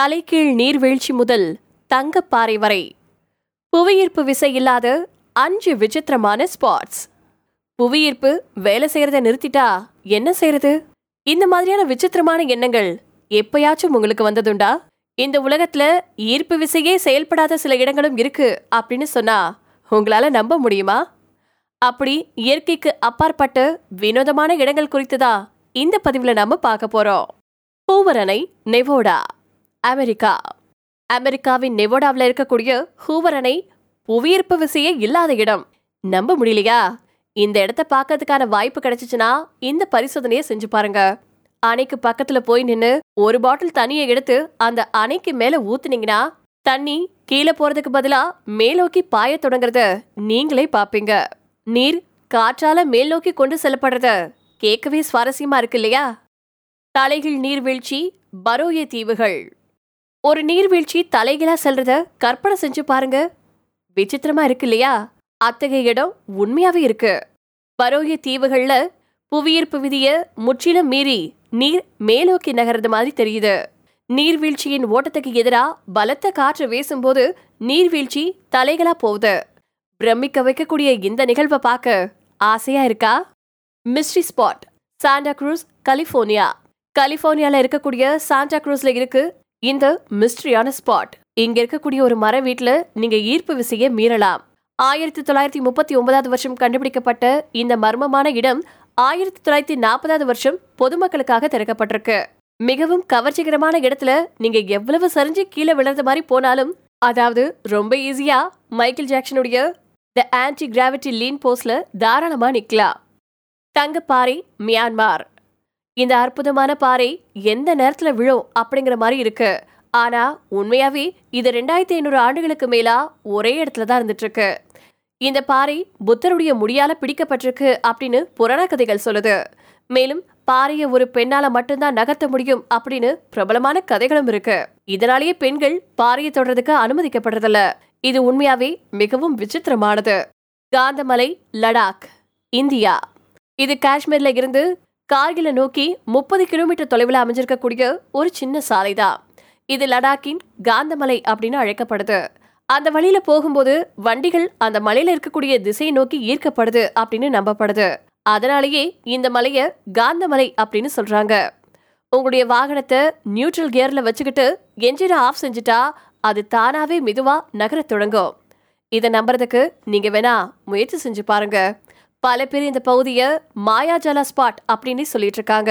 தலைகீழ் நீர்வீழ்ச்சி முதல் தங்கப்பாறை வரை. புவியீர்ப்பு விசை இல்லாத அஞ்சு விசித்திரமான ஸ்பாட்ஸ். புவியீர்ப்பு வேலை செய்யறத நிறுத்திட்டா என்ன செய்யறது? இந்த மாதிரியான விசித்திரமான எண்ணங்கள் எப்பயாச்சும் உங்களுக்கு வந்ததுண்டா? இந்த உலகத்துல ஈர்ப்பு விசையே செயல்படாத சில இடங்களும் இருக்கு அப்படின்னு சொன்னா உங்களால நம்ப முடியுமா? அப்படி இயற்கைக்கு அப்பாற்பட்ட வினோதமான இடங்கள் குறித்து தான் இந்த பதிவுல நாம பார்க்க போறோம். பூவரணை நெவோடா. அமெரிக்கா. அமெரிக்காவின் நெவோடாவில் இருக்கக்கூடிய ஹூவர் அணை புவியீர்ப்பு விசையே இல்லாத இடம். நம்ப முடியலையா? இந்த இடத்த பார்க்கறதுக்கான வாய்ப்பு கிடைச்சிச்சுன்னா இந்த பரிசோதனையை செஞ்சு பாருங்க. அணைக்கு பக்கத்துல போய் நின்று ஒரு பாட்டில் தண்ணியை எடுத்து அந்த அணைக்கு மேல ஊத்துனீங்கன்னா தண்ணி கீழே போறதுக்கு பதிலா மேலோக்கி பாய தொடங்குறத நீங்களே பாப்பீங்க. நீர் காற்றால மேல் நோக்கி கொண்டு செல்லப்படுறத கேட்கவே சுவாரஸ்யமா இருக்கு இல்லையா? தலைகள் நீர்வீழ்ச்சி பரோய தீவுகள். ஒரு நீர்வீழ்ச்சி தலைகீழா செல்றத கற்பனை செஞ்சு பாருங்க. விசித்திரமா இருக்கு இல்லையா? அத்தகைய இடம் உண்மையாவே இருக்கு. பரோய தீவுகள்ல புவியீர்ப்பு விதிய முற்றிலும் மீறி நீர் மேலோக்கி நகர்றது மாதிரி தெரியுது. நீர்வீழ்ச்சியின் ஓட்டத்துக்கு எதிரா பலத்த காற்று வீசும்போது நீர்வீழ்ச்சி தலைகளா போகுது. பிரமிக்க வைக்கக்கூடிய இந்த நிகழ்வை பார்க்க ஆசையா இருக்கா? Mystery spot Santa Cruz California கலிஃபோர்னியால இருக்கக்கூடிய சாண்டா குரூஸ்ல இருக்கு இந்த மிஸ்ட்ரியான ஸ்பாட் இங்க இருக்கக்கூடிய ஒரு மர வீட்டுல நீங்க ஈர்ப்பு விசையை மீறலாம். ஆயிரத்தி தொள்ளாயிரத்தி முப்பத்தி ஒன்பதாவது வருஷம் கண்டுபிடிக்கப்பட்ட இந்த மர்மமான இடம் ஆயிரத்தி தொள்ளாயிரத்தி நாற்பதாவது வருஷம் பொதுமக்களுக்காக திறக்கப்பட்டிருக்கு. மிகவும் கவர்ச்சிகரமான இடத்துல நீங்க எவ்வளவு சரிஞ்சு கீழே விழுறது மாதிரி போனாலும் அதாவது ரொம்ப ஈஸியா மைக்கேல் ஜாக்சனுடைய த ஆன்டி கிராவிட்டி லீன் போஸ்ட்ல தாராளமா நிக்கலாம். தங்கப்பாறை மியான்மார் இந்த அற்புதமான பாறை எந்த நேரத்துல விழும் அப்படிங்கிற மாதிரி இருக்கு. ஆனா உண்மையாவே இது ரெண்டாயிரத்தி ஐநூறு ஆண்டுகளுக்கு மேலா ஒரே இடத்துல தான் இருந்துட்டு இருக்கு இந்த பாறை புத்தருடைய முடியால பிடிக்கப்பட்டிருக்கு அப்படின்னு புராண கதைகள் சொல்லுது. மேலும் பாறையை ஒரு பெண்ணால மட்டும்தான் நகர்த்த முடியும் அப்படின்னு பிரபலமான கதைகளும் இருக்கு. இதனாலேயே பெண்கள் பாறையை தொடர்றதுக்கு அனுமதிக்கப்படுறதில்ல. இது உண்மையாவே மிகவும் விசித்திரமானது. காந்தமலை லடாக் இந்தியா. இது காஷ்மீர்ல இருந்து கார்கில நோக்கி முப்பது கிலோமீட்டர் தொலைவில் அமைஞ்சிருக்கக்கூடிய ஒரு சின்ன சாலை தான் இது லடாக்கின் காந்தமலை அப்படின்னு அழைக்கப்படுது. அந்த வழியில போகும்போது வண்டிகள் அந்த மலையில இருக்கக்கூடிய திசையை நோக்கி ஈர்க்கப்படுது அப்படின்னு நம்பப்படுது. அதனாலேயே இந்த மலைய காந்தமலை அப்படின்னு சொல்றாங்க. உங்களுடைய வாகனத்தை நியூட்ரல் கியர்ல வச்சுக்கிட்டு என்ஜினை ஆஃப் செஞ்சுட்டா அது தானாவே மெதுவா நகரத் தொடங்கும். இதை நம்புறதுக்கு நீங்க வேணா முயற்சி செஞ்சு பாருங்க. பல பேர் இந்த பகுதியை மாயாஜாலா ஸ்பாட் அப்படின்னு சொல்லிட்டு இருக்காங்க.